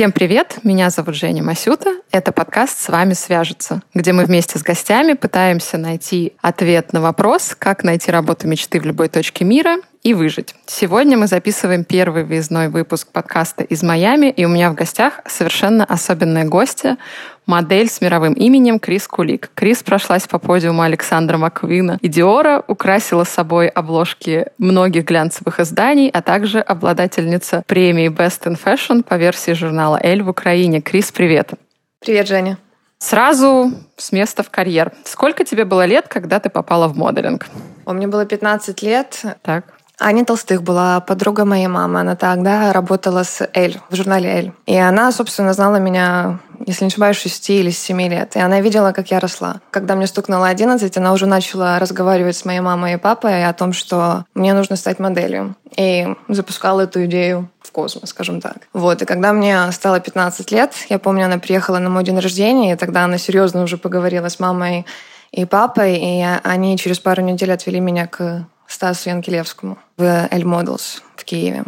Всем привет! Меня зовут Женя Масюта. Это подкаст «С вами свяжется», где мы вместе с гостями пытаемся найти ответ на вопрос, как найти работу мечты в любой точке мира и выжить. Сегодня мы записываем первый выездной выпуск подкаста из Майами, и у меня в гостях совершенно особенная гостья, модель с мировым именем Крис Кулик. Крис прошлась по подиуму Александра Маквина и Диора, украсила собой обложки многих глянцевых изданий, а также обладательница премии Best in Fashion по версии журнала «Эль» в Украине. Крис, привет! Привет, Женя. Сразу с места в карьер. Сколько тебе было лет, когда ты попала в моделинг? У меня было 15 лет. Так. Аня Толстых была подруга моей мамы. Она тогда работала с Эль, в журнале Эль. И она, собственно, знала меня, если не ошибаюсь, 6 или 7 лет. И она видела, как я росла. Когда мне стукнуло 11, она уже начала разговаривать с моей мамой и папой о том, что мне нужно стать моделью. И запускала эту идею в космос, скажем так. Вот. И когда мне стало 15 лет, я помню, она приехала на мой день рождения, и тогда она серьезно уже поговорила с мамой и папой, и они через пару недель отвели меня к Стасу Янкелевскому в Эль Models в Киеве.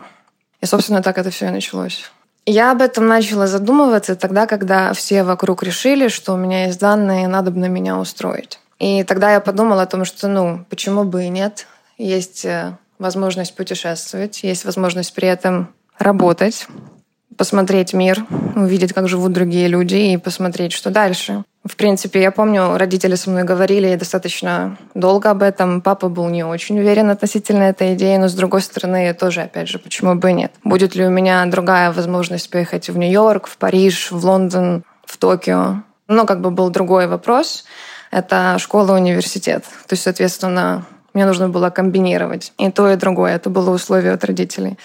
И, собственно, так это все и началось. Я об этом начала задумываться тогда, когда все вокруг решили, что у меня есть данные, надо бы на меня устроить. И тогда я подумала о том, что, ну, почему бы и нет. Есть э, возможность путешествовать, есть возможность при этом работать, посмотреть мир, увидеть, как живут другие люди и посмотреть, что дальше. В принципе, я помню, родители со мной говорили достаточно долго об этом. Папа был не очень уверен относительно этой идеи, но с другой стороны, тоже, опять же, почему бы и нет. Будет ли у меня другая возможность поехать в Нью-Йорк, в Париж, в Лондон, в Токио? Но как бы был другой вопрос. Это школа, университет. То есть, соответственно, мне нужно было комбинировать и то, и другое. Это было условие от родителей.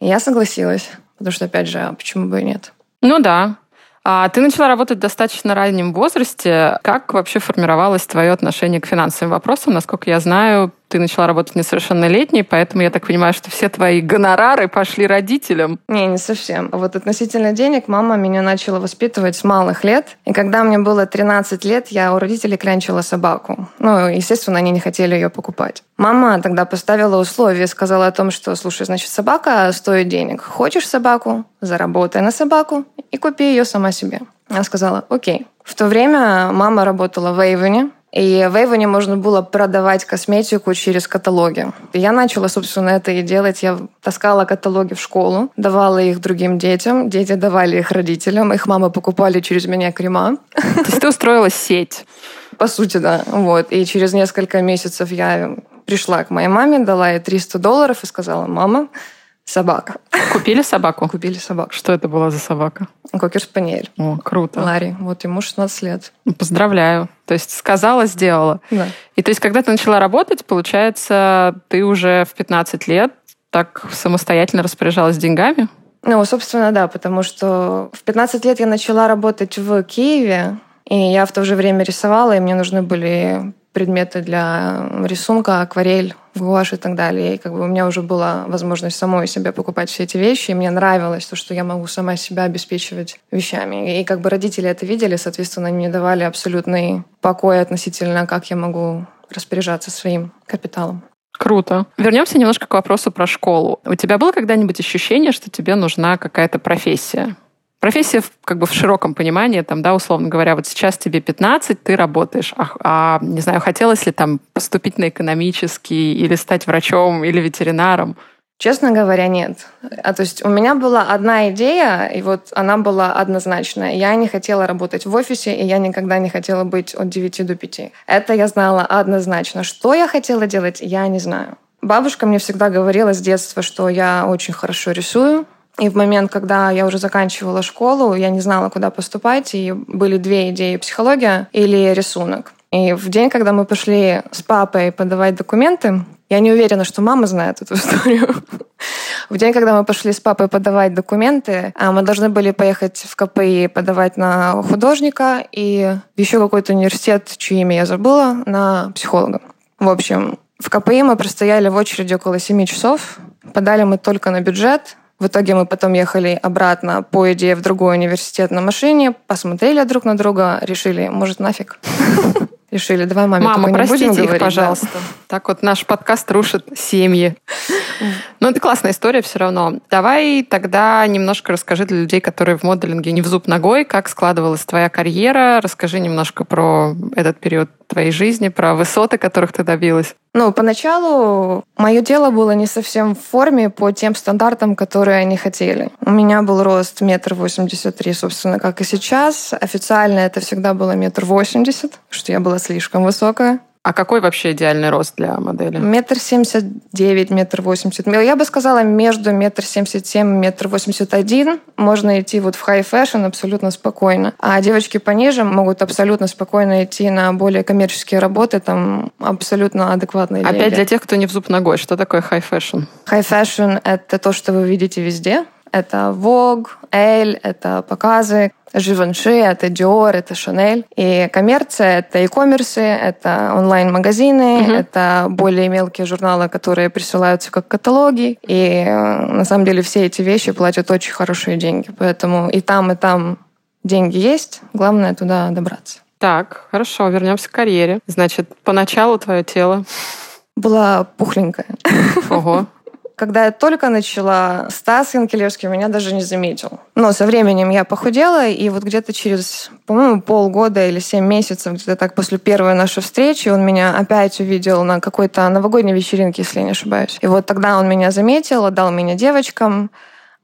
И я согласилась, потому что, опять же, а почему бы и нет? Ну да, а ты начала работать в достаточно раннем возрасте. Как вообще формировалось твое отношение к финансовым вопросам? Насколько я знаю, ты начала работать несовершеннолетней, поэтому я так понимаю, что все твои гонорары пошли родителям. Не, не совсем. Вот относительно денег мама меня начала воспитывать с малых лет. И когда мне было 13 лет, я у родителей клянчила собаку. Ну, естественно, они не хотели ее покупать. Мама тогда поставила условие, сказала о том, что, слушай, значит, собака стоит денег. Хочешь собаку? Заработай на собаку и купи ее сама себе. Я сказала, окей. В то время мама работала в Эйвене, и в Эйвоне можно было продавать косметику через каталоги. Я начала, собственно, это и делать. Я таскала каталоги в школу, давала их другим детям, дети давали их родителям, их мамы покупали через меня крема. То есть ты устроила сеть? По сути, да. Вот. И через несколько месяцев я пришла к моей маме, дала ей 300 долларов и сказала, мама, Собака. Купили собаку? Купили собаку. Что это была за собака? Кокер-спаниель. О, круто. Ларри. Вот ему 16 лет. Ну, поздравляю. То есть сказала, сделала. Да. И то есть когда ты начала работать, получается, ты уже в 15 лет так самостоятельно распоряжалась деньгами? Ну, собственно, да, потому что в 15 лет я начала работать в Киеве, и я в то же время рисовала, и мне нужны были предметы для рисунка, акварель, гуашь и так далее. И как бы у меня уже была возможность самой себе покупать все эти вещи, и мне нравилось то, что я могу сама себя обеспечивать вещами. И как бы родители это видели, соответственно, они мне давали абсолютный покой относительно, как я могу распоряжаться своим капиталом. Круто. Вернемся немножко к вопросу про школу. У тебя было когда-нибудь ощущение, что тебе нужна какая-то профессия? Профессия как бы в широком понимании, там, да, условно говоря, вот сейчас тебе 15, ты работаешь, а, а не знаю, хотелось ли там поступить на экономический или стать врачом или ветеринаром? Честно говоря, нет. А то есть у меня была одна идея, и вот она была однозначная. Я не хотела работать в офисе, и я никогда не хотела быть от 9 до 5. Это я знала однозначно. Что я хотела делать, я не знаю. Бабушка мне всегда говорила с детства, что я очень хорошо рисую, и в момент, когда я уже заканчивала школу, я не знала, куда поступать, и были две идеи — психология или рисунок. И в день, когда мы пошли с папой подавать документы, я не уверена, что мама знает эту историю. В день, когда мы пошли с папой подавать документы, а, мы должны были поехать в КПИ подавать на художника и еще какой-то университет, чье имя я забыла, на психолога. В общем, в КПИ мы простояли в очереди около 7 часов. Подали мы только на бюджет, в итоге мы потом ехали обратно по идее в другой университет на машине, посмотрели друг на друга, решили, может, нафиг. Решили, давай маме Мама, не простите будем их, говорить. пожалуйста. Так вот наш подкаст рушит семьи. Ну, это классная история все равно. Давай тогда немножко расскажи для людей, которые в моделинге не в зуб ногой, как складывалась твоя карьера. Расскажи немножко про этот период твоей жизни, про высоты, которых ты добилась. Ну, поначалу мое тело было не совсем в форме по тем стандартам, которые они хотели. У меня был рост метр восемьдесят три, собственно, как и сейчас. Официально это всегда было метр восемьдесят, что я была слишком высокая. А какой вообще идеальный рост для модели? Метр семьдесят девять, метр восемьдесят. Я бы сказала, между метр семьдесят семь и метр восемьдесят один можно идти вот в high fashion абсолютно спокойно. А девочки пониже могут абсолютно спокойно идти на более коммерческие работы, там абсолютно адекватные Опять деньги. для тех, кто не в зуб ногой, что такое high fashion? High fashion — это то, что вы видите везде. Это Vogue, Elle, это показы, Живанши, это Dior, это Chanel. И коммерция — это e-commerce, это онлайн-магазины, Мгм. это более мелкие журналы, которые присылаются как каталоги. И э, на самом деле все эти вещи платят очень хорошие деньги. Поэтому и там, и там деньги есть. Главное туда добраться. Так, хорошо, вернемся к карьере. Значит, поначалу твое тело. Была пухленькая. Ого. Когда я только начала, Стас Янкелевский меня даже не заметил. Но со временем я похудела, и вот где-то через, по-моему, полгода или семь месяцев, где-то так после первой нашей встречи, он меня опять увидел на какой-то новогодней вечеринке, если я не ошибаюсь. И вот тогда он меня заметил, отдал меня девочкам.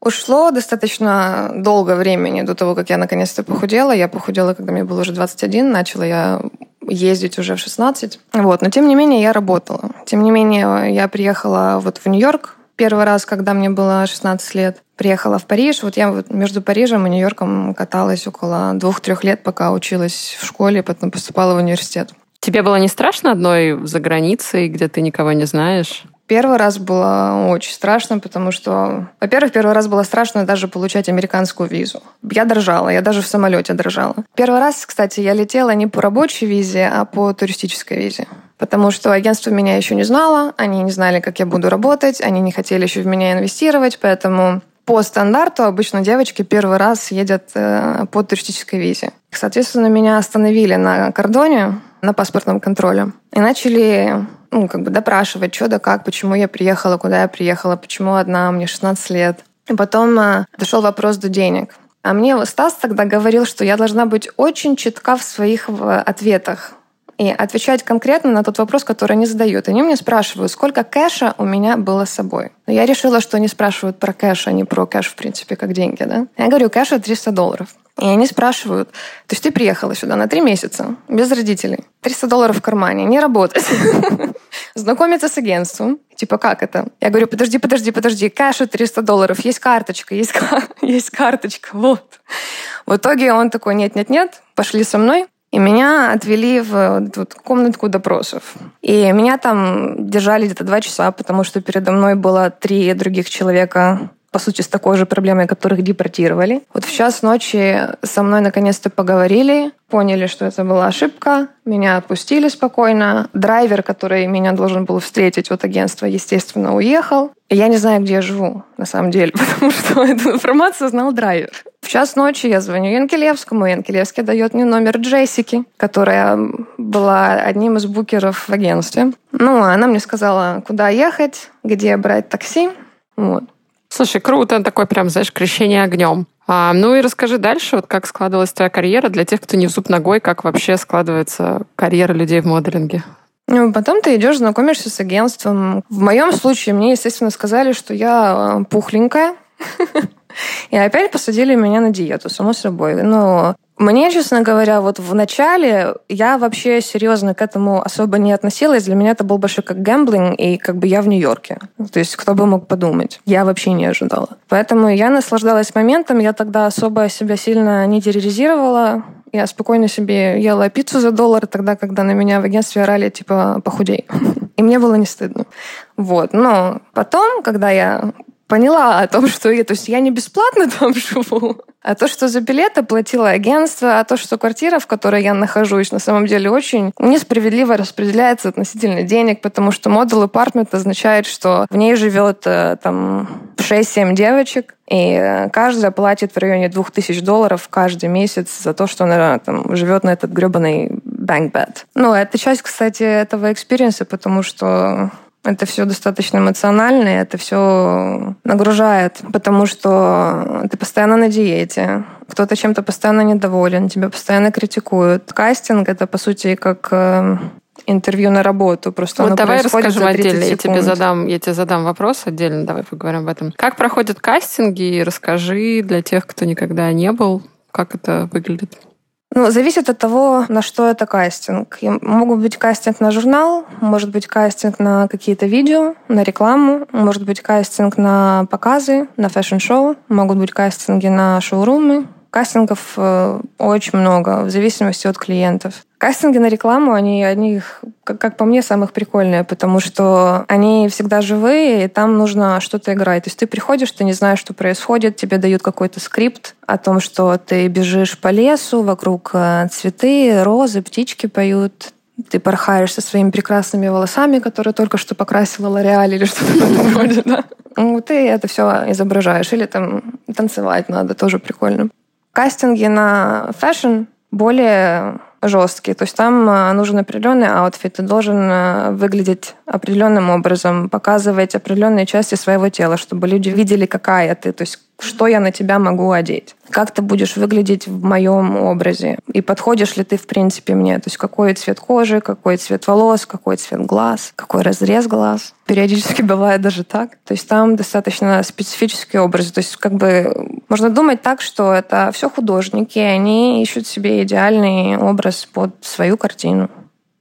Ушло достаточно долго времени до того, как я наконец-то похудела. Я похудела, когда мне было уже 21, начала я ездить уже в 16. Вот. Но тем не менее я работала. Тем не менее я приехала вот в Нью-Йорк первый раз, когда мне было 16 лет. Приехала в Париж. Вот я вот между Парижем и Нью-Йорком каталась около двух-трех лет, пока училась в школе, потом поступала в университет. Тебе было не страшно одной за границей, где ты никого не знаешь? Первый раз было очень страшно, потому что, во-первых, первый раз было страшно даже получать американскую визу. Я дрожала, я даже в самолете дрожала. Первый раз, кстати, я летела не по рабочей визе, а по туристической визе. Потому что агентство меня еще не знало, они не знали, как я буду работать, они не хотели еще в меня инвестировать, поэтому по стандарту обычно девочки первый раз едят э, по туристической визе. Соответственно, меня остановили на кордоне, на паспортном контроле, и начали ну, как бы допрашивать, что да как, почему я приехала, куда я приехала, почему одна, мне 16 лет. И потом э, дошел вопрос до денег. А мне Стас тогда говорил, что я должна быть очень четка в своих ответах и отвечать конкретно на тот вопрос, который они задают. Они меня спрашивают, сколько кэша у меня было с собой. Но я решила, что они спрашивают про кэш, а не про кэш, в принципе, как деньги. Да? Я говорю, кэша 300 долларов. И они спрашивают, то есть ты приехала сюда на три месяца, без родителей, 300 долларов в кармане, не работать, знакомиться с агентством. Типа, как это? Я говорю, подожди, подожди, подожди, кэша 300 долларов, есть карточка, есть, есть карточка, вот. В итоге он такой, нет-нет-нет, пошли со мной. И меня отвели в вот, комнатку допросов. И меня там держали где-то два часа, потому что передо мной было три других человека, по сути, с такой же проблемой, которых депортировали. Вот в час ночи со мной наконец-то поговорили, поняли, что это была ошибка, меня отпустили спокойно. Драйвер, который меня должен был встретить от агентства, естественно, уехал. И я не знаю, где я живу, на самом деле, потому что эту информацию знал драйвер. В час ночи я звоню Янкелевскому, Янкелевский дает мне номер Джессики, которая была одним из букеров в агентстве. Ну, она мне сказала, куда ехать, где брать такси. Вот. Слушай, круто, такое прям, знаешь, крещение огнем. А, ну и расскажи дальше, вот как складывалась твоя карьера для тех, кто не в зуб ногой, как вообще складывается карьера людей в моделинге. Ну, потом ты идешь, знакомишься с агентством. В моем случае мне, естественно, сказали, что я пухленькая. И опять посадили меня на диету, само собой. Но мне, честно говоря, вот в начале я вообще серьезно к этому особо не относилась. Для меня это был больше как гэмблинг, и как бы я в Нью-Йорке. То есть кто бы мог подумать. Я вообще не ожидала. Поэтому я наслаждалась моментом. Я тогда особо себя сильно не терроризировала. Я спокойно себе ела пиццу за доллар, тогда, когда на меня в агентстве орали, типа, похудей. И мне было не стыдно. Вот. Но потом, когда я поняла о том, что я, то есть я не бесплатно там живу, а то, что за билеты платило агентство, а то, что квартира, в которой я нахожусь, на самом деле очень несправедливо распределяется относительно денег, потому что model apartment означает, что в ней живет э, там 6-7 девочек, и каждая платит в районе 2000 долларов каждый месяц за то, что она там, живет на этот гребаный bunk bed. Ну, это часть, кстати, этого experience а, потому что Это все достаточно эмоционально, и это все нагружает, потому что ты постоянно на диете, кто-то чем-то постоянно недоволен, тебя постоянно критикуют. Кастинг — это, по сути, как э, интервью на работу. Просто вот давай расскажем отдельно. Я тебе задам, я тебе задам вопрос отдельно. Давай поговорим об этом. Как проходят кастинги? Расскажи для тех, кто никогда не был, как это выглядит. Ну, зависит от того, на что это кастинг. Могут быть кастинг на журнал, может быть кастинг на какие-то видео, на рекламу, может быть кастинг на показы, на fashion show, могут быть кастинги на шоурумы, Кастингов э, очень много, в зависимости от клиентов. Кастинги на рекламу, они одни, как, как по мне, самых прикольные, потому что они всегда живые, и там нужно что-то играть. То есть ты приходишь, ты не знаешь, что происходит, тебе дают какой-то скрипт о том, что ты бежишь по лесу, вокруг э, цветы, розы, птички поют, ты порхаешь со своими прекрасными волосами, которые только что покрасила Лореаль или что-то в этом роде, да? Ну, ты это все изображаешь. Или там танцевать надо, тоже прикольно. Кастинги на fashion более жесткие. То есть там э, нужен определенный outfit, ты должен э, выглядеть определенным образом, показывать определенные части своего тела, чтобы люди видели, какая ты. То есть что я на тебя могу одеть, как ты будешь выглядеть в моем образе, и подходишь ли ты, в принципе, мне, то есть какой цвет кожи, какой цвет волос, какой цвет глаз, какой разрез глаз. Периодически бывает даже так. То есть там достаточно специфические образы. То есть как бы можно думать так, что это все художники, они ищут себе идеальный образ под свою картину.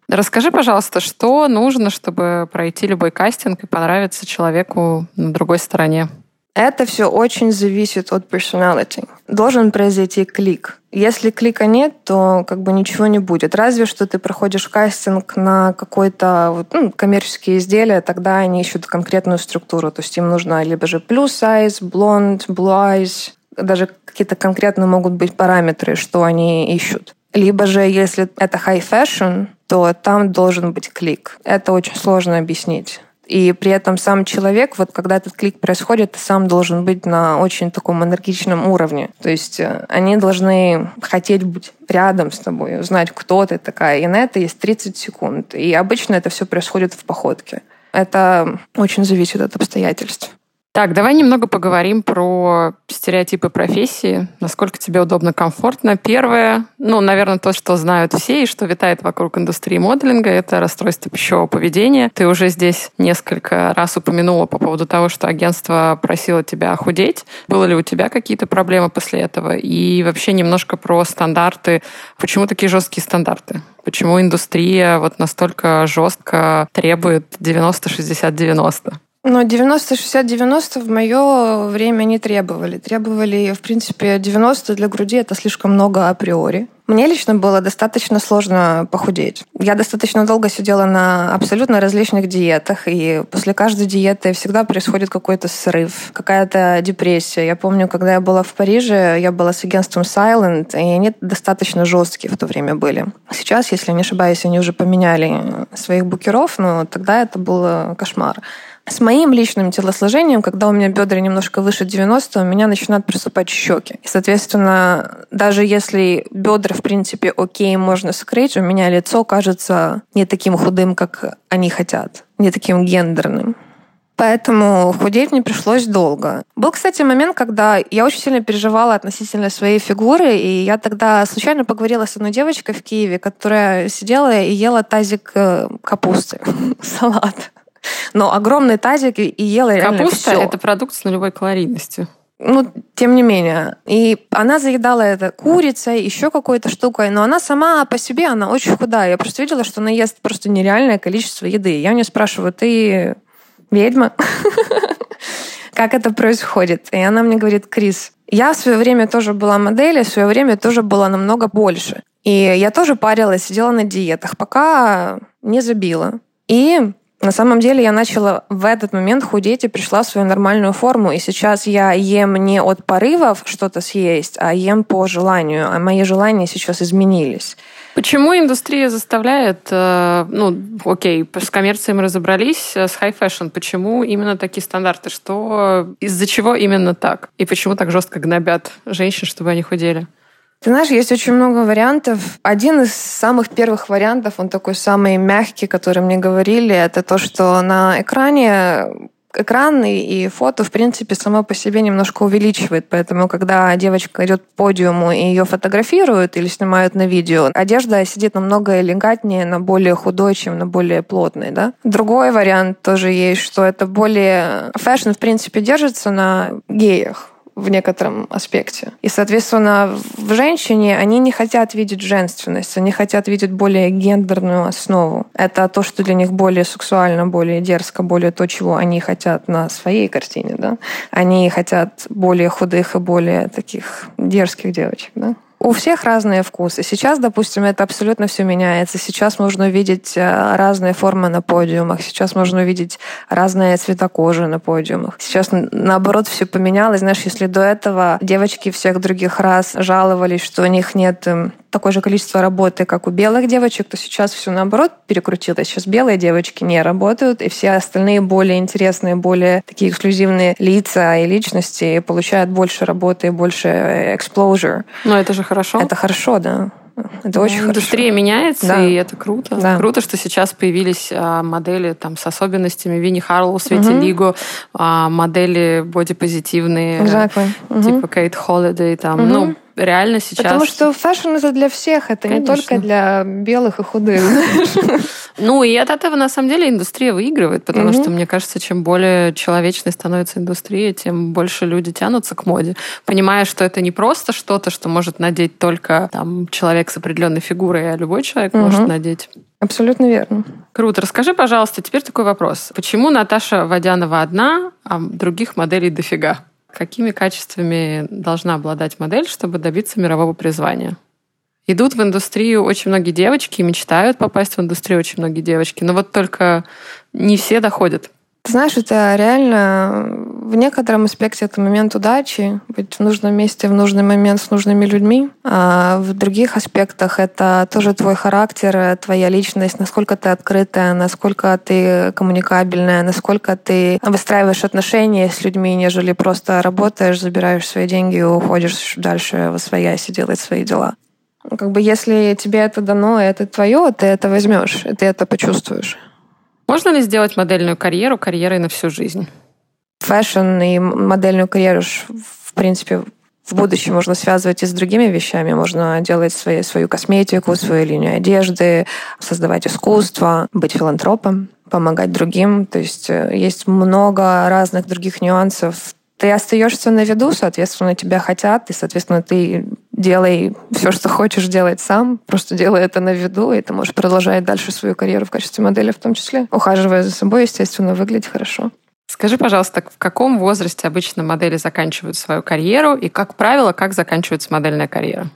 Расскажи, пожалуйста, что нужно, чтобы пройти любой кастинг и понравиться человеку на другой стороне? Это все очень зависит от personality. Должен произойти клик. Если клика нет, то как бы ничего не будет. Разве что ты проходишь кастинг на какой-то вот, ну, коммерческие изделия, тогда они ищут конкретную структуру. То есть им нужно либо же plus size, blonde, blue eyes, даже какие-то конкретные могут быть параметры, что они ищут. Либо же, если это high fashion, то там должен быть клик. Это очень сложно объяснить. И при этом сам человек, вот когда этот клик происходит, сам должен быть на очень таком энергичном уровне. То есть э, они должны хотеть быть рядом с тобой, узнать, кто ты такая. И на это есть 30 секунд. И обычно это все происходит в походке. Это очень зависит от обстоятельств. Так, давай немного поговорим про стереотипы профессии, насколько тебе удобно, комфортно. Первое, ну, наверное, то, что знают все и что витает вокруг индустрии моделинга, это расстройство пищевого поведения. Ты уже здесь несколько раз упомянула по поводу того, что агентство просило тебя худеть. Было ли у тебя какие-то проблемы после этого? И вообще немножко про стандарты. Почему такие жесткие стандарты? Почему индустрия вот настолько жестко требует 90-60-90? Но 90-60-90 в мое время не требовали. Требовали, в принципе, 90 для груди это слишком много априори. Мне лично было достаточно сложно похудеть. Я достаточно долго сидела на абсолютно различных диетах, и после каждой диеты всегда происходит какой-то срыв, какая-то депрессия. Я помню, когда я была в Париже, я была с агентством Silent, и они достаточно жесткие в то время были. Сейчас, если не ошибаюсь, они уже поменяли своих букеров, но тогда это был кошмар. С моим личным телосложением, когда у меня бедра немножко выше 90, у меня начинают присыпать щеки. И, соответственно, даже если бедра, в принципе, окей, можно скрыть, у меня лицо кажется не таким худым, как они хотят, не таким гендерным. Поэтому худеть мне пришлось долго. Был, кстати, момент, когда я очень сильно переживала относительно своей фигуры, и я тогда случайно поговорила с одной девочкой в Киеве, которая сидела и ела тазик э, капусты, салат. Но огромный тазик и ела реально Капуста это продукт с нулевой калорийностью. Ну, тем не менее. И она заедала это курицей, еще какой-то штукой, но она сама по себе, она очень худая. Я просто видела, что она ест просто нереальное количество еды. Я у нее спрашиваю, ты ведьма? Как это происходит? И она мне говорит, Крис, я в свое время тоже была моделью, в свое время тоже была намного больше. И я тоже парилась, сидела на диетах, пока не забила. И на самом деле я начала в этот момент худеть и пришла в свою нормальную форму. И сейчас я ем не от порывов что-то съесть, а ем по желанию. А мои желания сейчас изменились. Почему индустрия заставляет, э, ну, окей, с коммерцией мы разобрались, э, с high fashion, почему именно такие стандарты? Что, из-за чего именно так? И почему так жестко гнобят женщин, чтобы они худели? Ты знаешь, есть очень много вариантов. Один из самых первых вариантов, он такой самый мягкий, который мне говорили, это то, что на экране экран и, фото, в принципе, само по себе немножко увеличивает. Поэтому, когда девочка идет к подиуму и ее фотографируют или снимают на видео, одежда сидит намного элегантнее, на более худой, чем на более плотной. Да? Другой вариант тоже есть, что это более... Fashion, в принципе, держится на геях в некотором аспекте. И, соответственно, в женщине они не хотят видеть женственность, они хотят видеть более гендерную основу. Это то, что для них более сексуально, более дерзко, более то, чего они хотят на своей картине. Да? Они хотят более худых и более таких дерзких девочек. Да? У всех разные вкусы. Сейчас, допустим, это абсолютно все меняется. Сейчас можно увидеть э, разные формы на подиумах. Сейчас можно увидеть разные цвета кожи на подиумах. Сейчас, наоборот, все поменялось. Знаешь, если до этого девочки всех других раз жаловались, что у них нет эм, такое же количество работы, как у белых девочек, то сейчас все наоборот перекрутилось. Сейчас белые девочки не работают, и все остальные более интересные, более такие эксклюзивные лица и личности получают больше работы и больше э, exposure. Но это же хорошо. Это хорошо, да. Это очень Индустрия хорошо. меняется, да. и это круто. Да. Круто, что сейчас появились а, модели там, с особенностями Винни Харлоу, Свети угу. Лигу, а, модели бодипозитивные, exactly. типа Кейт Холлидей, там, угу. ну, реально сейчас... Потому что fashion это для всех, это Конечно. не только для белых и худых. Ну, и от этого, на самом деле, индустрия выигрывает, потому что, мне кажется, чем более человечной становится индустрия, тем больше люди тянутся к моде, понимая, что это не просто что-то, что может надеть только там, человек с определенной фигурой, а любой человек может надеть. Абсолютно верно. Круто. Расскажи, пожалуйста, теперь такой вопрос. Почему Наташа Водянова одна, а других моделей дофига? Какими качествами должна обладать модель, чтобы добиться мирового призвания? Идут в индустрию очень многие девочки, мечтают попасть в индустрию очень многие девочки, но вот только не все доходят. Ты знаешь, это реально в некотором аспекте это момент удачи, быть в нужном месте в нужный момент с нужными людьми. А в других аспектах это тоже твой характер, твоя личность, насколько ты открытая, насколько ты коммуникабельная, насколько ты выстраиваешь отношения с людьми, нежели просто работаешь, забираешь свои деньги и уходишь дальше в свояси делать свои дела. Как бы если тебе это дано, это твое, ты это возьмешь, ты это почувствуешь. Можно ли сделать модельную карьеру карьерой на всю жизнь? Fashion и модельную карьеру, в принципе, в будущем можно связывать и с другими вещами. Можно делать свои, свою косметику, свою линию одежды, создавать искусство, быть филантропом, помогать другим. То есть э, есть много разных других нюансов ты остаешься на виду, соответственно, тебя хотят, и, соответственно, ты делай все, что хочешь делать сам, просто делай это на виду, и ты можешь продолжать дальше свою карьеру в качестве модели в том числе, ухаживая за собой, естественно, выглядеть хорошо. Скажи, пожалуйста, в каком возрасте обычно модели заканчивают свою карьеру, и, как правило, как заканчивается модельная карьера?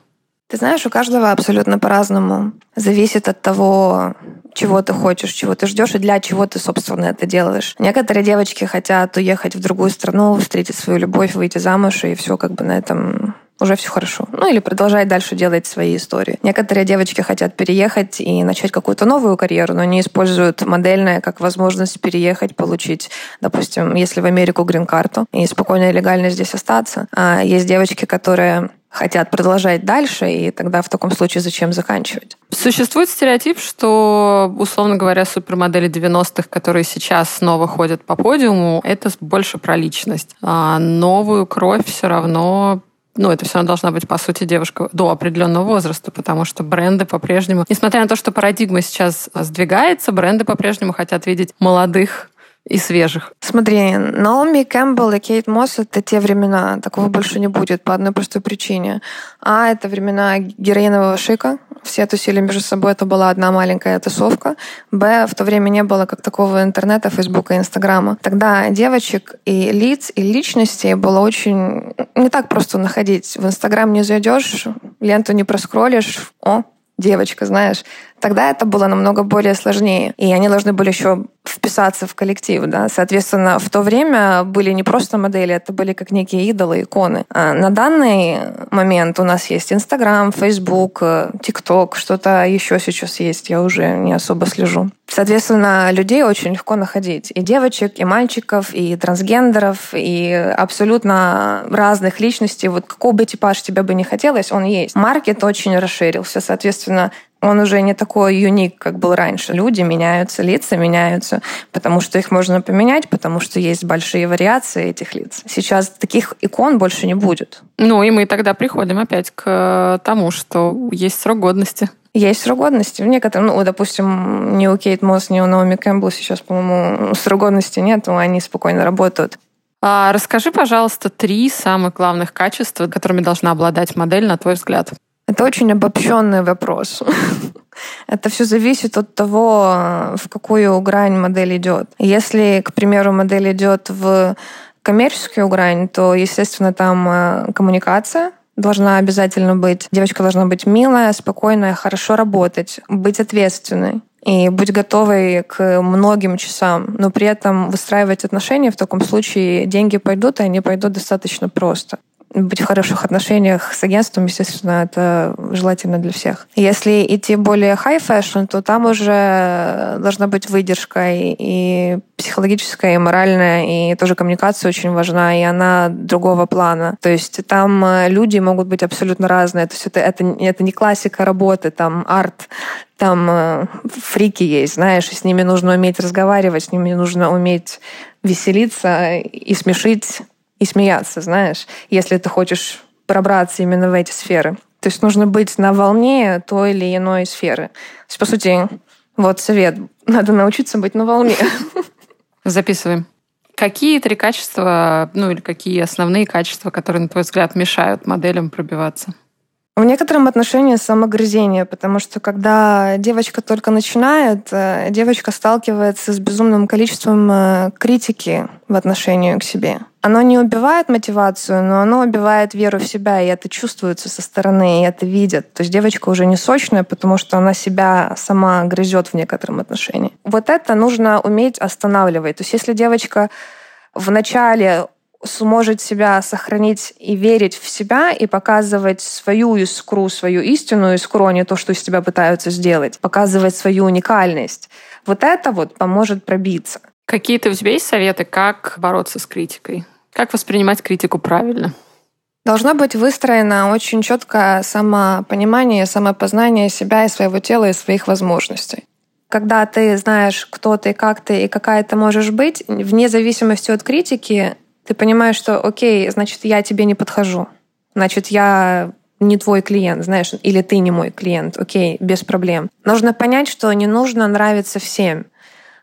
Ты знаешь, у каждого абсолютно по-разному. Зависит от того, чего ты хочешь, чего ты ждешь и для чего ты, собственно, это делаешь. Некоторые девочки хотят уехать в другую страну, встретить свою любовь, выйти замуж, и все как бы на этом уже все хорошо. Ну или продолжать дальше делать свои истории. Некоторые девочки хотят переехать и начать какую-то новую карьеру, но не используют модельное как возможность переехать, получить, допустим, если в Америку грин-карту и спокойно и легально здесь остаться. А есть девочки, которые хотят продолжать дальше, и тогда в таком случае зачем заканчивать? Существует стереотип, что, условно говоря, супермодели 90-х, которые сейчас снова ходят по подиуму, это больше про личность. А новую кровь все равно ну, это все равно должна быть, по сути, девушка до определенного возраста, потому что бренды по-прежнему, несмотря на то, что парадигма сейчас сдвигается, бренды по-прежнему хотят видеть молодых и свежих. Смотри, Наоми Кэмпбелл и Кейт Мосс — это те времена. Такого больше не будет по одной простой причине. А, это времена героинового шика. Все тусили между собой, это была одна маленькая тусовка. Б, в то время не было как такого интернета, Фейсбука, Инстаграма. Тогда девочек и лиц, и личностей было очень... Не так просто находить. В Инстаграм не зайдешь, ленту не проскролишь, о, девочка, знаешь, тогда это было намного более сложнее. И они должны были еще вписаться в коллектив, да. Соответственно, в то время были не просто модели, это были как некие идолы, иконы. А на данный момент у нас есть Инстаграм, Фейсбук, ТикТок, что-то еще сейчас есть, я уже не особо слежу. Соответственно, людей очень легко находить. И девочек, и мальчиков, и трансгендеров, и абсолютно разных личностей. Вот какой бы типаж тебе бы не хотелось, он есть. Маркет очень расширился. Соответственно, он уже не такой юник, как был раньше. Люди меняются, лица меняются, потому что их можно поменять, потому что есть большие вариации этих лиц. Сейчас таких икон больше не будет. Ну и мы тогда приходим опять к тому, что есть срок годности. Есть срок годности. В некоторых, ну, допустим, ни у Кейт Мосс, ни у Наоми Кэмпбелл сейчас, по-моему, срок годности нет, они спокойно работают. А расскажи, пожалуйста, три самых главных качества, которыми должна обладать модель, на твой взгляд. Это очень обобщенный вопрос. Это все зависит от того, в какую грань модель идет. Если, к примеру, модель идет в коммерческую грань, то, естественно, там э, коммуникация, должна обязательно быть. Девочка должна быть милая, спокойная, хорошо работать, быть ответственной и быть готовой к многим часам, но при этом выстраивать отношения в таком случае деньги пойдут, и они пойдут достаточно просто быть в хороших отношениях с агентством, естественно, это желательно для всех. Если идти более high fashion, то там уже должна быть выдержка и, и психологическая, и моральная, и тоже коммуникация очень важна, и она другого плана. То есть там э, люди могут быть абсолютно разные. То есть это, это, это не классика работы, там арт, там э, фрики есть, знаешь, и с ними нужно уметь разговаривать, с ними нужно уметь веселиться и смешить и смеяться, знаешь, если ты хочешь пробраться именно в эти сферы. То есть нужно быть на волне той или иной сферы. То есть, по сути, вот совет. Надо научиться быть на волне. Записываем. Какие три качества, ну или какие основные качества, которые, на твой взгляд, мешают моделям пробиваться? В некотором отношении самогрызение, потому что когда девочка только начинает, э, девочка сталкивается с безумным количеством э, критики в отношении к себе. Оно не убивает мотивацию, но оно убивает веру в себя, и это чувствуется со стороны, и это видят. То есть девочка уже не сочная, потому что она себя сама грызет в некотором отношении. Вот это нужно уметь останавливать. То есть если девочка в начале сможет себя сохранить и верить в себя и показывать свою искру, свою истинную искру, а не то, что из тебя пытаются сделать, показывать свою уникальность. Вот это вот поможет пробиться. Какие-то у тебя есть советы, как бороться с критикой? Как воспринимать критику правильно? Должно быть выстроено очень четкое самопонимание, самопознание себя и своего тела и своих возможностей. Когда ты знаешь, кто ты, как ты и какая ты можешь быть, вне зависимости от критики, ты понимаешь, что окей, значит, я тебе не подхожу. Значит, я не твой клиент, знаешь, или ты не мой клиент. Окей, без проблем. Нужно понять, что не нужно нравиться всем.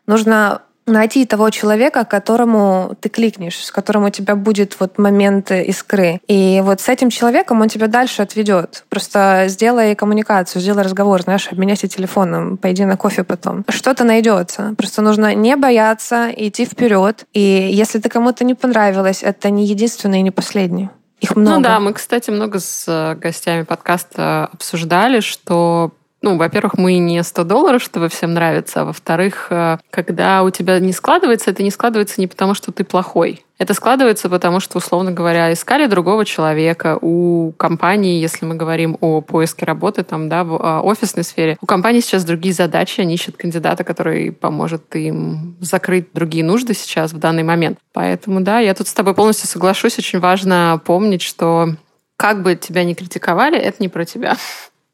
Нужно найти того человека, которому ты кликнешь, с которым у тебя будет вот момент искры. И вот с этим человеком он тебя дальше отведет. Просто сделай коммуникацию, сделай разговор, знаешь, обменяйся телефоном, пойди на кофе потом. Что-то найдется. Просто нужно не бояться, идти вперед. И если ты кому-то не понравилось, это не единственный и не последний. Их много. Ну да, мы, кстати, много с э, гостями подкаста обсуждали, что ну, во-первых, мы не 100 долларов, чтобы всем нравится, а во-вторых, э, когда у тебя не складывается, это не складывается не потому, что ты плохой. Это складывается потому, что, условно говоря, искали другого человека у компании, если мы говорим о поиске работы там, да, в а, офисной сфере. У компании сейчас другие задачи, они ищут кандидата, который поможет им закрыть другие нужды сейчас в данный момент. Поэтому, да, я тут с тобой полностью соглашусь. Очень важно помнить, что как бы тебя ни критиковали, это не про тебя.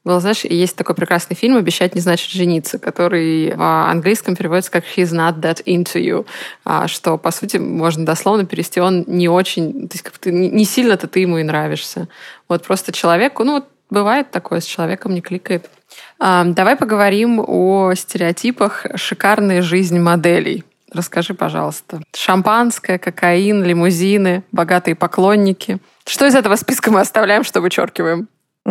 Был, знаешь, есть такой прекрасный фильм «Обещать не значит жениться», который в английском переводится как «He's not that into you», а, что, по сути, можно дословно перевести «он не очень...» То есть как ты, не сильно-то ты ему и нравишься. Вот просто человеку... Ну, вот бывает такое, с человеком не кликает. Давай поговорим о стереотипах шикарной жизни моделей. Расскажи, пожалуйста. Шампанское, кокаин, лимузины, богатые поклонники. Что из этого списка мы оставляем, что вычеркиваем?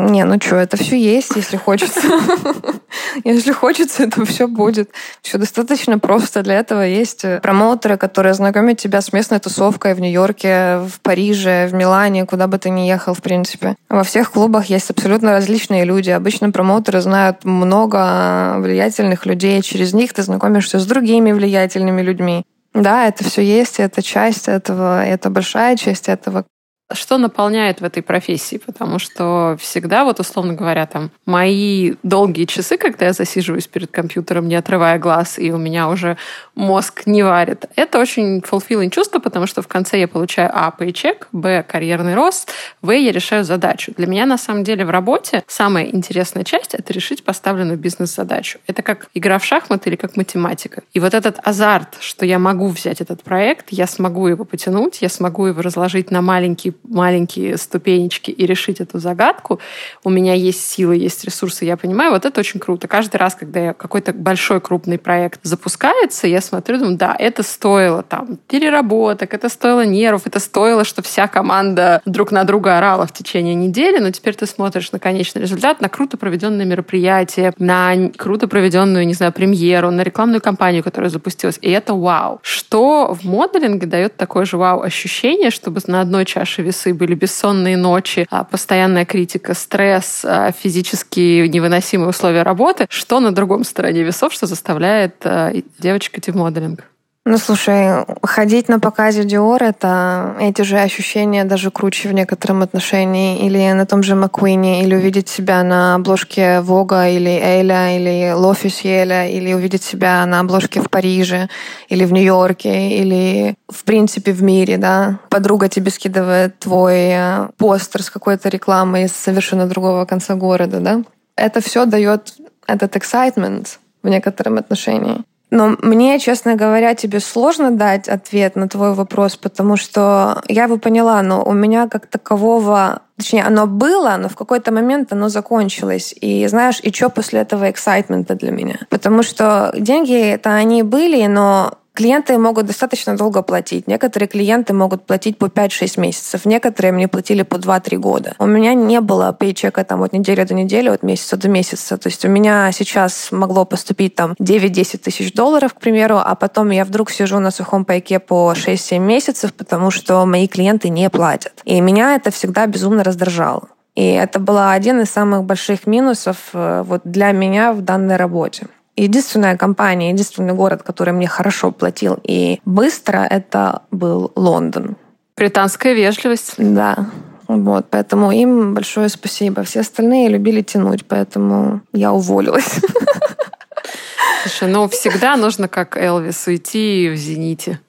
Не, ну что, это все есть, если хочется. Если хочется, это все будет. Все достаточно просто. Для этого есть э, промоутеры, которые знакомят тебя с местной тусовкой в Нью-Йорке, в Париже, в Милане, куда бы ты ни ехал, в принципе. Во всех клубах есть абсолютно различные люди. Обычно промоутеры знают много влиятельных людей. Через них ты знакомишься с другими влиятельными людьми. Да, это все есть, это часть этого, это большая часть этого. Что наполняет в этой профессии? Потому что всегда, вот условно говоря, там мои долгие часы, когда я засиживаюсь перед компьютером, не отрывая глаз, и у меня уже мозг не варит, это очень fulfilling чувство, потому что в конце я получаю А, пейчек, Б, карьерный рост, В, я решаю задачу. Для меня, на самом деле, в работе самая интересная часть — это решить поставленную бизнес-задачу. Это как игра в шахматы или как математика. И вот этот азарт, что я могу взять этот проект, я смогу его потянуть, я смогу его разложить на маленькие маленькие ступенечки и решить эту загадку, у меня есть силы, есть ресурсы, я понимаю, вот это очень круто. Каждый раз, когда я какой-то большой крупный проект запускается, я смотрю, думаю, да, это стоило там переработок, это стоило нервов, это стоило, что вся команда друг на друга орала в течение недели, но теперь ты смотришь на конечный результат, на круто проведенное мероприятие, на круто проведенную, не знаю, премьеру, на рекламную кампанию, которая запустилась, и это вау. Что в моделинге дает такое же вау ощущение, чтобы на одной чаше весы были бессонные ночи, а постоянная критика, стресс, а физически невыносимые условия работы, что на другом стороне весов, что заставляет а, девочек идти в моделинг? Ну, слушай, ходить на показе Dior — это эти же ощущения даже круче в некотором отношении. Или на том же Маккуине, или увидеть себя на обложке Вога, или Эля, или Лофисьеля, или увидеть себя на обложке в Париже, или в Нью-Йорке, или в принципе в мире, да. Подруга тебе скидывает твой э, постер с какой-то рекламой из совершенно другого конца города, да. Это все дает этот excitement в некотором отношении. Но мне, честно говоря, тебе сложно дать ответ на твой вопрос, потому что я бы поняла, но у меня как такового Точнее, оно было, но в какой-то момент оно закончилось. И знаешь, и что после этого эксайтмента для меня? Потому что деньги это они были, но Клиенты могут достаточно долго платить. Некоторые клиенты могут платить по 5-6 месяцев. Некоторые мне платили по 2-3 года. У меня не было пейчека там от недели до недели, от месяца до месяца. То есть у меня сейчас могло поступить там 9-10 тысяч долларов, к примеру, а потом я вдруг сижу на сухом пайке по 6-7 месяцев, потому что мои клиенты не платят. И меня это всегда безумно раздражало. И это был один из самых больших минусов э, вот для меня в данной работе. Единственная компания, единственный город, который мне хорошо платил и быстро, это был Лондон. Британская вежливость. Да. Вот, поэтому им большое спасибо. Все остальные любили тянуть, поэтому я уволилась. Слушай, ну всегда нужно, как Элвис, уйти в «Зените».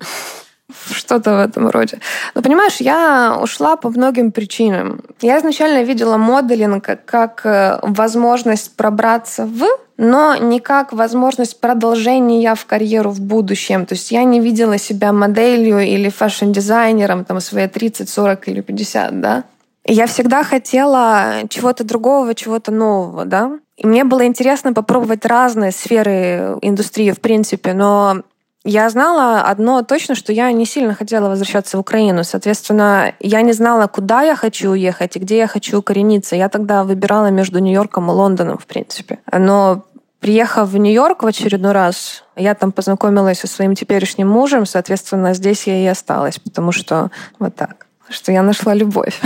Что-то в этом роде. Но понимаешь, я ушла по многим причинам. Я изначально видела моделинг как э, возможность пробраться в но не как возможность продолжения в карьеру в будущем. То есть я не видела себя моделью или fashion-дизайнером там свои 30, 40 или 50, да. я всегда хотела чего-то другого, чего-то нового, да. И мне было интересно попробовать разные сферы индустрии, в принципе, но я знала одно точно, что я не сильно хотела возвращаться в Украину. Соответственно, я не знала, куда я хочу уехать и где я хочу укорениться. Я тогда выбирала между Нью-Йорком и Лондоном, в принципе. Но приехав в Нью-Йорк в очередной раз, я там познакомилась со своим теперешним мужем, соответственно, здесь я и осталась, потому что вот так что я нашла любовь.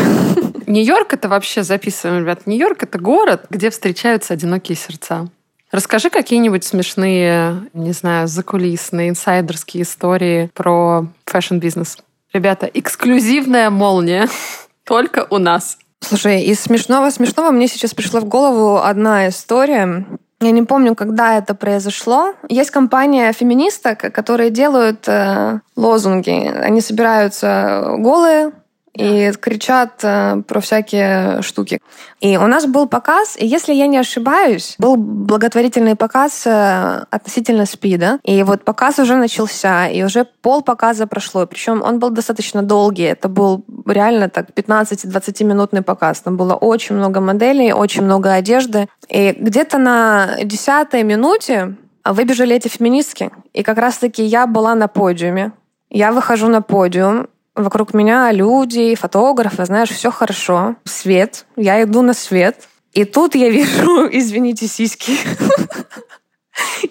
Нью-Йорк это вообще записываем, ребят. Нью-Йорк это город, где встречаются одинокие сердца. Расскажи какие-нибудь смешные, не знаю, закулисные, инсайдерские истории про fashion-бизнес. Ребята, эксклюзивная молния только у нас. Слушай, из смешного-смешного мне сейчас пришла в голову одна история. Я не помню, когда это произошло. Есть компания феминисток, которые делают э, лозунги. Они собираются голые, и кричат э, про всякие штуки. И у нас был показ, и если я не ошибаюсь, был благотворительный показ э, относительно СПИДа. И вот показ уже начался, и уже пол показа прошло. Причем он был достаточно долгий. Это был реально так 15-20 минутный показ. Там было очень много моделей, очень много одежды. И где-то на десятой минуте выбежали эти феминистки. И как раз-таки я была на подиуме. Я выхожу на подиум, Вокруг меня люди, фотографы, знаешь, все хорошо. Свет. Я иду на свет. И тут я вижу, извините, сиськи.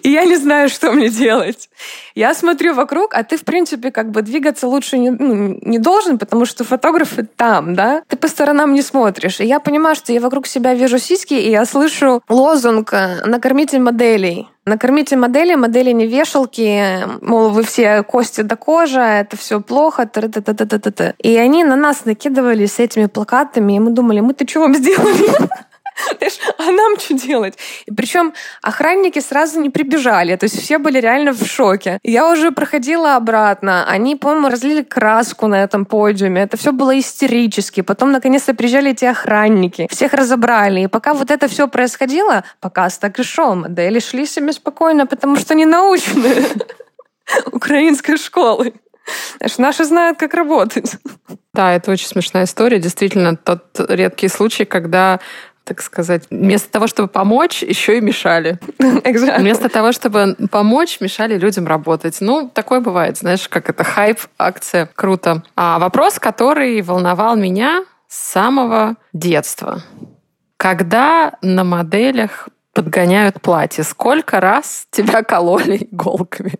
И я не знаю, что мне делать. Я смотрю вокруг, а ты, в принципе, как бы двигаться лучше не, ну, не должен, потому что фотографы там, да? Ты по сторонам не смотришь. И я понимаю, что я вокруг себя вижу сиськи, и я слышу лозунг «накормите моделей». Накормите модели, модели не вешалки, мол, вы все кости до кожи, это все плохо, та -та -та -та -та -та. И они на нас накидывали с этими плакатами, и мы думали, мы-то что вам сделали? А нам что делать? И причем охранники сразу не прибежали, то есть все были реально в шоке. Я уже проходила обратно, они, по-моему, разлили краску на этом подиуме, это все было истерически. Потом, наконец-то, приезжали эти охранники, всех разобрали. И пока вот это все происходило, показ так и шел, модели шли себе спокойно, потому что они научные украинской школы. Знаешь, наши знают, как работать. Да, это очень смешная история. Действительно, тот редкий случай, когда так сказать, вместо того, чтобы помочь, еще и мешали. Exactly. Вместо того, чтобы помочь, мешали людям работать. Ну, такое бывает, знаешь, как это хайп, акция, круто. А вопрос, который волновал меня с самого детства. Когда на моделях подгоняют платье, сколько раз тебя кололи иголками?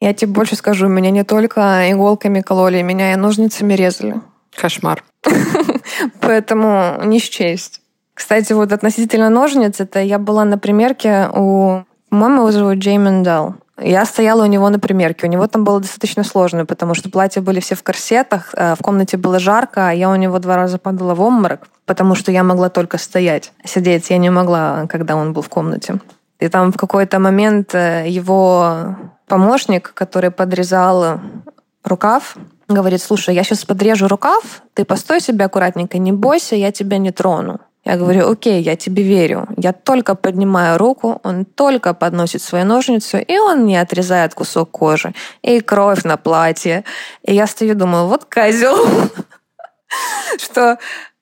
Я тебе больше скажу, меня не только иголками кололи, меня и ножницами резали. Кошмар. Поэтому не счесть. Кстати, вот относительно ножниц, это я была на примерке у... По-моему, его зовут Джеймин Делл. Я стояла у него на примерке. У него там было достаточно сложно, потому что платья были все в корсетах, э, в комнате было жарко, а я у него два раза падала в обморок, потому что я могла только стоять. Сидеть я не могла, когда он был в комнате. И там в какой-то момент э, его помощник, который подрезал рукав, говорит, слушай, я сейчас подрежу рукав, ты постой себе аккуратненько, не бойся, я тебя не трону. Я говорю, окей, я тебе верю. Я только поднимаю руку, он только подносит свою ножницу, и он не отрезает кусок кожи. И кровь на платье. И я стою, думаю, вот козел. Что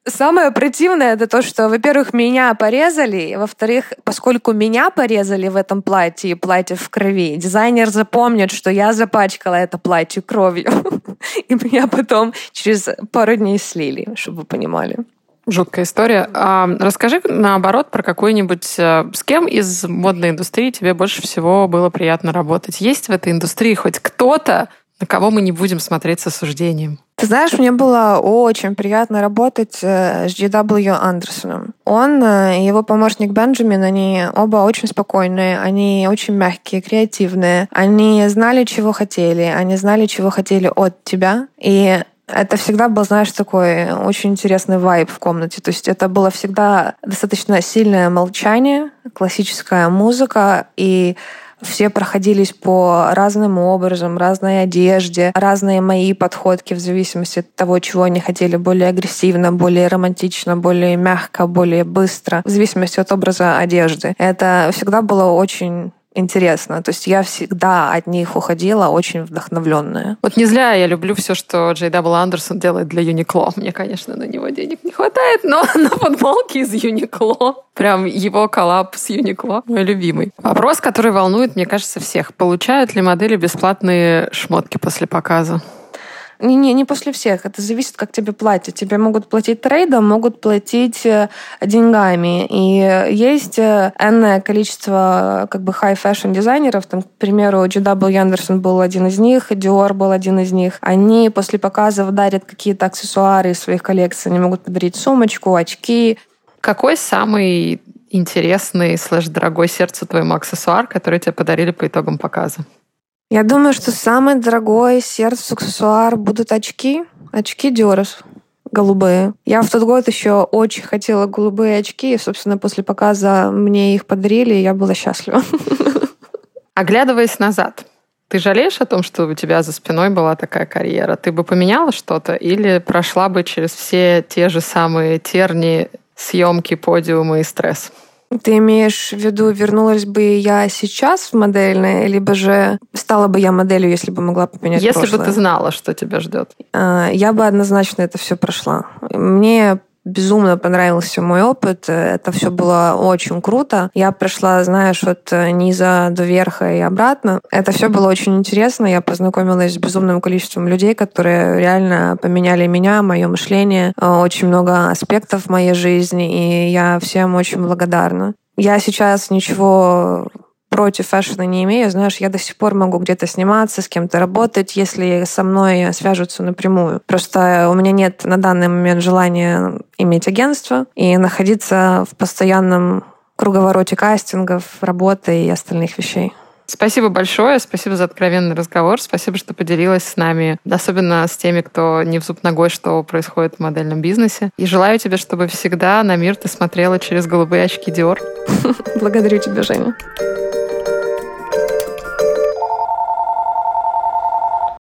Самое противное это то, что, во-первых, меня порезали, во-вторых, поскольку меня порезали в этом платье, и платье в крови, дизайнер запомнит, что я запачкала это платье кровью. И меня потом через пару дней слили, чтобы вы понимали. Жуткая история. А, расскажи, наоборот, про какой-нибудь... Э, с кем из модной индустрии тебе больше всего было приятно работать? Есть в этой индустрии хоть кто-то, на кого мы не будем смотреть с осуждением? Ты знаешь, мне было очень приятно работать э, с G.W. Андерсоном. Он э, и его помощник Бенджамин, они оба очень спокойные, они очень мягкие, креативные. Они знали, чего хотели, они знали, чего хотели от тебя. И это всегда был, знаешь, такой очень интересный вайб в комнате. То есть это было всегда достаточно сильное молчание, классическая музыка, и все проходились по разным образом, разной одежде, разные мои подходки в зависимости от того, чего они хотели, более агрессивно, более романтично, более мягко, более быстро, в зависимости от образа одежды. Это всегда было очень интересно. То есть я всегда от них уходила очень вдохновленная. Вот не зря я люблю все, что JW Anderson делает для Uniqlo. Мне, конечно, на него денег не хватает, но на футболке из Uniqlo. Прям его коллаб с Uniqlo. Мой любимый. Вопрос, который волнует, мне кажется, всех. Получают ли модели бесплатные шмотки после показа? Не, не, не после всех. Это зависит, как тебе платят. Тебе могут платить трейдом, могут платить э, деньгами. И есть э, энное количество как бы high-fashion дизайнеров. Там, к примеру, GW Андерсон был один из них, Dior был один из них. Они после показов дарят какие-то аксессуары из своих коллекций. Они могут подарить сумочку, очки. Какой самый интересный слэш дорогой сердцу твоему аксессуар, который тебе подарили по итогам показа? Я думаю, что самый дорогой сердцу аксессуар будут очки. Очки Диорос голубые. Я в тот год еще очень хотела голубые очки, и, собственно, после показа мне их подарили, и я была счастлива. Оглядываясь назад, ты жалеешь о том, что у тебя за спиной была такая карьера? Ты бы поменяла что-то или прошла бы через все те же самые терни, съемки, подиумы и стресс? Ты имеешь в виду, вернулась бы я сейчас в модельное, либо же стала бы я моделью, если бы могла поменять Если прошлое? бы ты знала, что тебя ждет. А, я бы однозначно это все прошла. Мне безумно понравился мой опыт. Это все было очень круто. Я прошла, знаешь, от низа до верха и обратно. Это все было очень интересно. Я познакомилась с безумным количеством людей, которые реально поменяли меня, мое мышление, очень много аспектов моей жизни, и я всем очень благодарна. Я сейчас ничего против фэшна не имею. Знаешь, я до сих пор могу где-то сниматься, с кем-то работать, если со мной свяжутся напрямую. Просто у меня нет на данный момент желания иметь агентство и находиться в постоянном круговороте кастингов, работы и остальных вещей. Спасибо большое, спасибо за откровенный разговор, спасибо, что поделилась с нами, особенно с теми, кто не в зуб ногой, что происходит в модельном бизнесе. И желаю тебе, чтобы всегда на мир ты смотрела через голубые очки Dior. Благодарю тебя, Женя.